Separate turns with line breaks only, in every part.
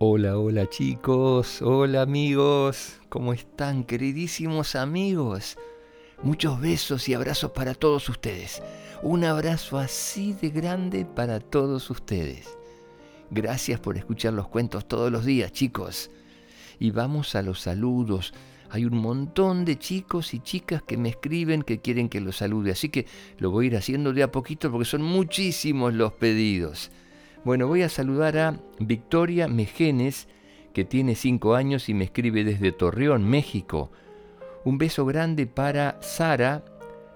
Hola, hola chicos, hola amigos, ¿cómo están queridísimos amigos? Muchos besos y abrazos para todos ustedes. Un abrazo así de grande para todos ustedes. Gracias por escuchar los cuentos todos los días, chicos. Y vamos a los saludos. Hay un montón de chicos y chicas que me escriben que quieren que los salude, así que lo voy a ir haciendo de a poquito porque son muchísimos los pedidos. Bueno, voy a saludar a Victoria Mejenes, que tiene 5 años y me escribe desde Torreón, México. Un beso grande para Sara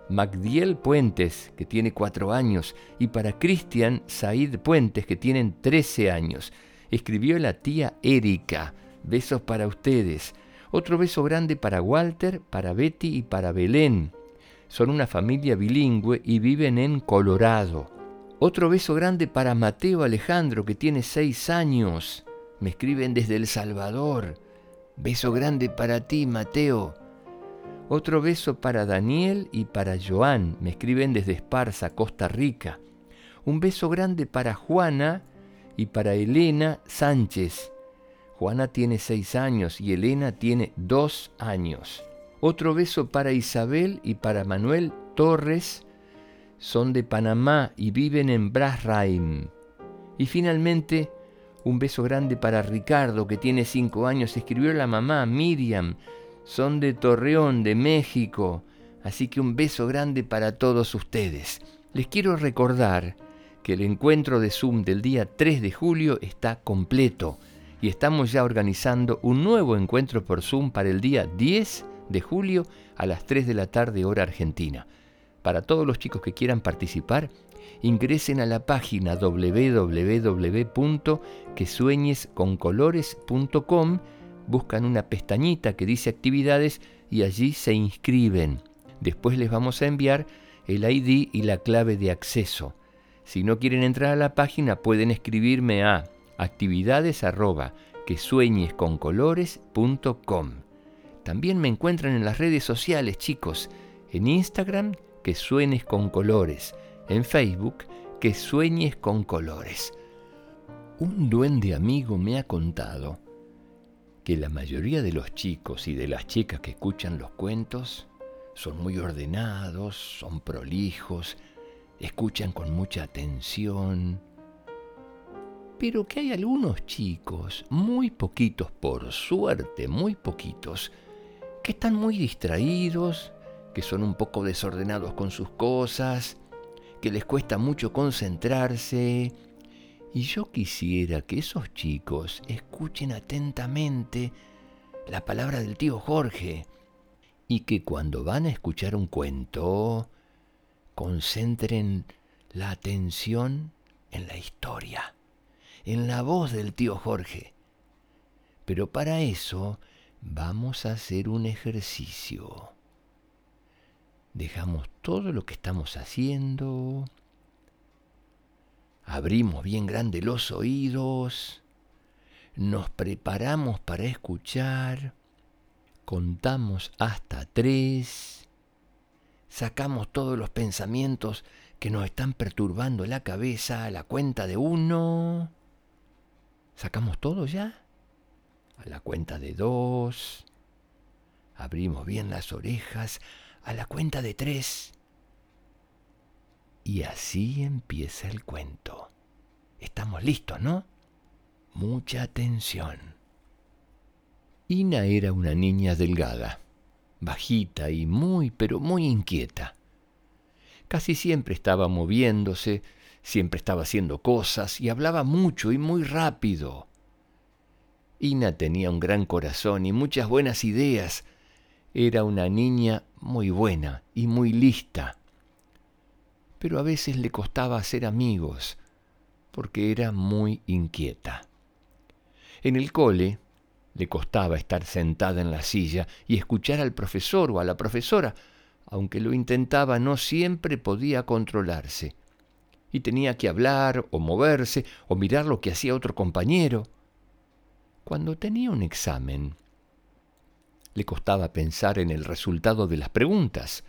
Magdiel Puentes, que tiene 4 años, y para Cristian Said Puentes, que tienen 13 años. Escribió la tía Erika. Besos para ustedes. Otro beso grande para Walter, para Betty y para Belén. Son una familia bilingüe y viven en Colorado. Otro beso grande para Mateo Alejandro, que tiene seis años. Me escriben desde El Salvador. Beso grande para ti, Mateo. Otro beso para Daniel y para Joan. Me escriben desde Esparza, Costa Rica. Un beso grande para Juana y para Elena Sánchez. Juana tiene seis años y Elena tiene dos años. Otro beso para Isabel y para Manuel Torres son de Panamá y viven en Brasraim. Y finalmente, un beso grande para Ricardo, que tiene cinco años, escribió la mamá Miriam, son de Torreón, de México, así que un beso grande para todos ustedes. Les quiero recordar que el encuentro de Zoom del día 3 de julio está completo y estamos ya organizando un nuevo encuentro por Zoom para el día 10 de julio a las 3 de la tarde hora argentina. Para todos los chicos que quieran participar, ingresen a la página www.quesueñesconcolores.com, buscan una pestañita que dice actividades y allí se inscriben. Después les vamos a enviar el ID y la clave de acceso. Si no quieren entrar a la página pueden escribirme a actividades También me encuentran en las redes sociales, chicos, en Instagram que sueñes con colores. En Facebook, que sueñes con colores. Un duende amigo me ha contado que la mayoría de los chicos y de las chicas que escuchan los cuentos son muy ordenados, son prolijos, escuchan con mucha atención, pero que hay algunos chicos, muy poquitos por suerte, muy poquitos, que están muy distraídos, que son un poco desordenados con sus cosas, que les cuesta mucho concentrarse. Y yo quisiera que esos chicos escuchen atentamente la palabra del tío Jorge y que cuando van a escuchar un cuento concentren la atención en la historia, en la voz del tío Jorge. Pero para eso vamos a hacer un ejercicio dejamos todo lo que estamos haciendo, abrimos bien grande los oídos, nos preparamos para escuchar, contamos hasta tres, sacamos todos los pensamientos que nos están perturbando la cabeza a la cuenta de uno. ¿Sacamos todo ya? A la cuenta de dos. Abrimos bien las orejas a la cuenta de tres. Y así empieza el cuento. Estamos listos, ¿no? Mucha atención. Ina era una niña delgada, bajita y muy, pero muy inquieta. Casi siempre estaba moviéndose, siempre estaba haciendo cosas y hablaba mucho y muy rápido. Ina tenía un gran corazón y muchas buenas ideas, era una niña muy buena y muy lista, pero a veces le costaba hacer amigos porque era muy inquieta. En el cole le costaba estar sentada en la silla y escuchar al profesor o a la profesora, aunque lo intentaba no siempre podía controlarse. Y tenía que hablar o moverse o mirar lo que hacía otro compañero. Cuando tenía un examen, le costaba pensar en el resultado de las preguntas.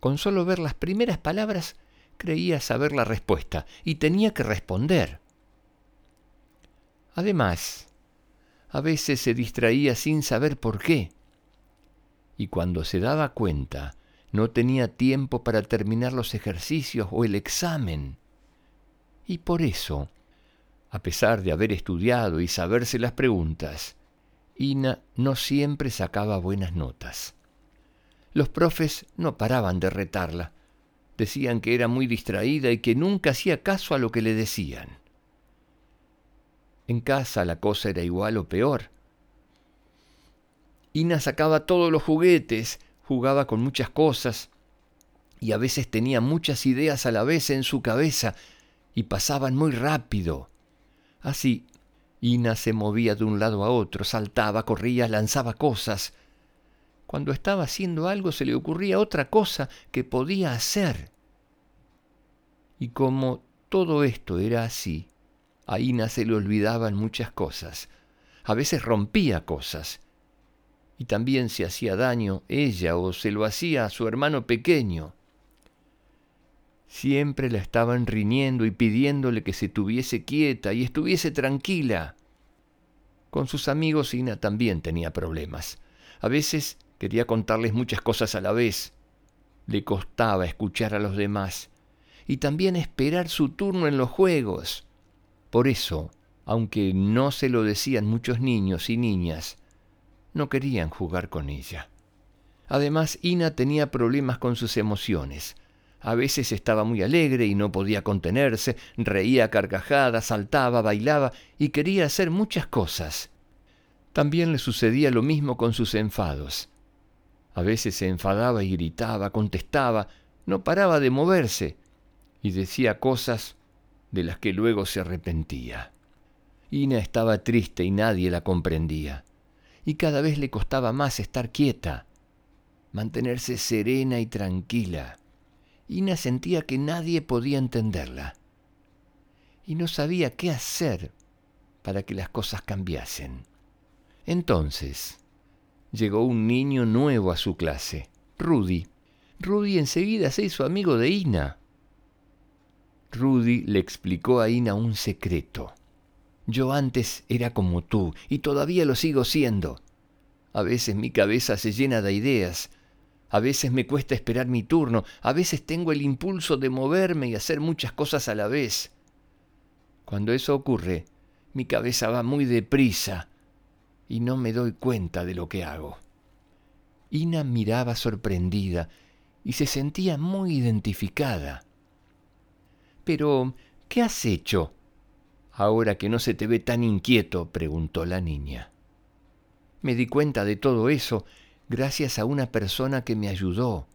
Con solo ver las primeras palabras creía saber la respuesta y tenía que responder. Además, a veces se distraía sin saber por qué. Y cuando se daba cuenta, no tenía tiempo para terminar los ejercicios o el examen. Y por eso, a pesar de haber estudiado y saberse las preguntas, Ina no siempre sacaba buenas notas. Los profes no paraban de retarla. Decían que era muy distraída y que nunca hacía caso a lo que le decían. En casa la cosa era igual o peor. Ina sacaba todos los juguetes, jugaba con muchas cosas y a veces tenía muchas ideas a la vez en su cabeza y pasaban muy rápido. Así, Ina se movía de un lado a otro, saltaba, corría, lanzaba cosas. Cuando estaba haciendo algo se le ocurría otra cosa que podía hacer. Y como todo esto era así, a Ina se le olvidaban muchas cosas. A veces rompía cosas. Y también se hacía daño ella o se lo hacía a su hermano pequeño. Siempre la estaban riñendo y pidiéndole que se tuviese quieta y estuviese tranquila. Con sus amigos Ina también tenía problemas. A veces quería contarles muchas cosas a la vez. Le costaba escuchar a los demás y también esperar su turno en los juegos. Por eso, aunque no se lo decían muchos niños y niñas, no querían jugar con ella. Además, Ina tenía problemas con sus emociones. A veces estaba muy alegre y no podía contenerse, reía carcajadas, saltaba, bailaba y quería hacer muchas cosas. También le sucedía lo mismo con sus enfados. A veces se enfadaba y gritaba, contestaba, no paraba de moverse y decía cosas de las que luego se arrepentía. Ina estaba triste y nadie la comprendía, y cada vez le costaba más estar quieta, mantenerse serena y tranquila. Ina sentía que nadie podía entenderla, y no sabía qué hacer para que las cosas cambiasen. Entonces, llegó un niño nuevo a su clase, Rudy. Rudy enseguida se hizo amigo de Ina Rudy le explicó a Ina un secreto. Yo antes era como tú y todavía lo sigo siendo. A veces mi cabeza se llena de ideas, a veces me cuesta esperar mi turno, a veces tengo el impulso de moverme y hacer muchas cosas a la vez. Cuando eso ocurre, mi cabeza va muy deprisa y no me doy cuenta de lo que hago. Ina miraba sorprendida y se sentía muy identificada. Pero, ¿qué has hecho? Ahora que no se te ve tan inquieto, preguntó la niña. Me di cuenta de todo eso gracias a una persona que me ayudó.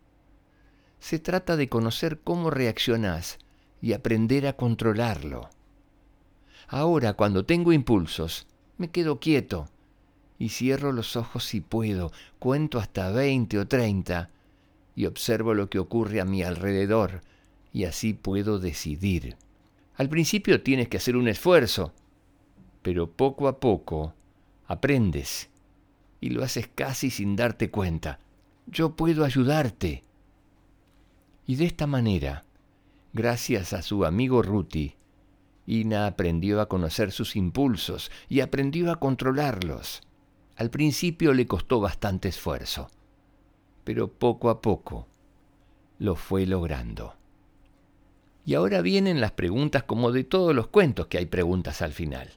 Se trata de conocer cómo reaccionás y aprender a controlarlo. Ahora, cuando tengo impulsos, me quedo quieto y cierro los ojos si puedo, cuento hasta veinte o treinta y observo lo que ocurre a mi alrededor y así puedo decidir. Al principio tienes que hacer un esfuerzo, pero poco a poco aprendes y lo haces casi sin darte cuenta. Yo puedo ayudarte. Y de esta manera, gracias a su amigo Ruti, Ina aprendió a conocer sus impulsos y aprendió a controlarlos. Al principio le costó bastante esfuerzo, pero poco a poco lo fue logrando. Y ahora vienen las preguntas como de todos los cuentos que hay preguntas al final.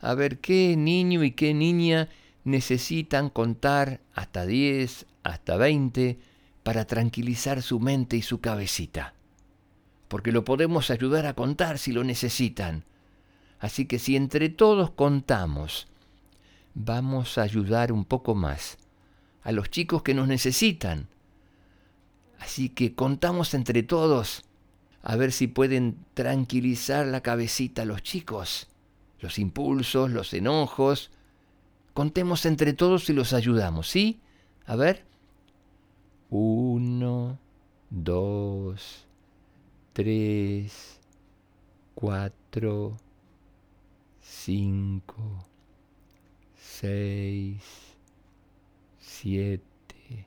A ver qué niño y qué niña necesitan contar hasta 10, hasta 20 para tranquilizar su mente y su cabecita. Porque lo podemos ayudar a contar si lo necesitan. Así que si entre todos contamos, vamos a ayudar un poco más a los chicos que nos necesitan. Así que contamos entre todos a ver si pueden tranquilizar la cabecita a los chicos, los impulsos, los enojos. Contemos entre todos y los ayudamos, ¿sí? A ver. Uno, dos, tres, cuatro, cinco, seis, siete,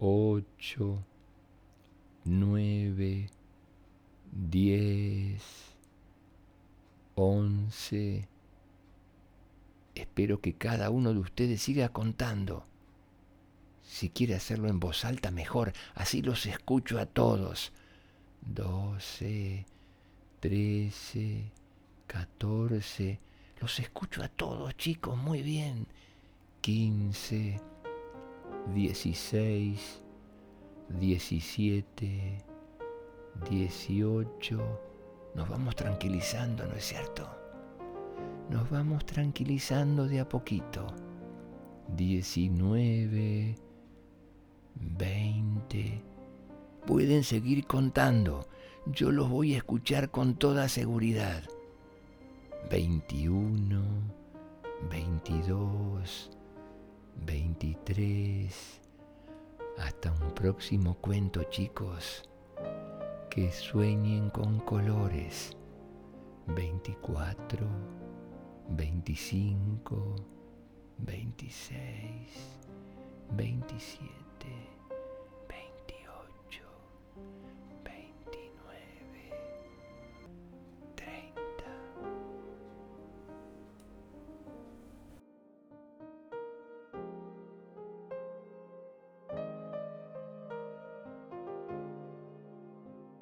ocho, nueve, diez, once, Espero que cada uno de ustedes siga contando. Si quiere hacerlo en voz alta, mejor. Así los escucho a todos. 12, 13, 14. Los escucho a todos, chicos, muy bien. 15, 16, 17, 18. Nos vamos tranquilizando, ¿no es cierto? Nos vamos tranquilizando de a poquito. 19, 20. Pueden seguir contando. Yo los voy a escuchar con toda seguridad. 21, 22, 23. Hasta un próximo cuento, chicos. Que sueñen con colores. 24, 25, 26, 27.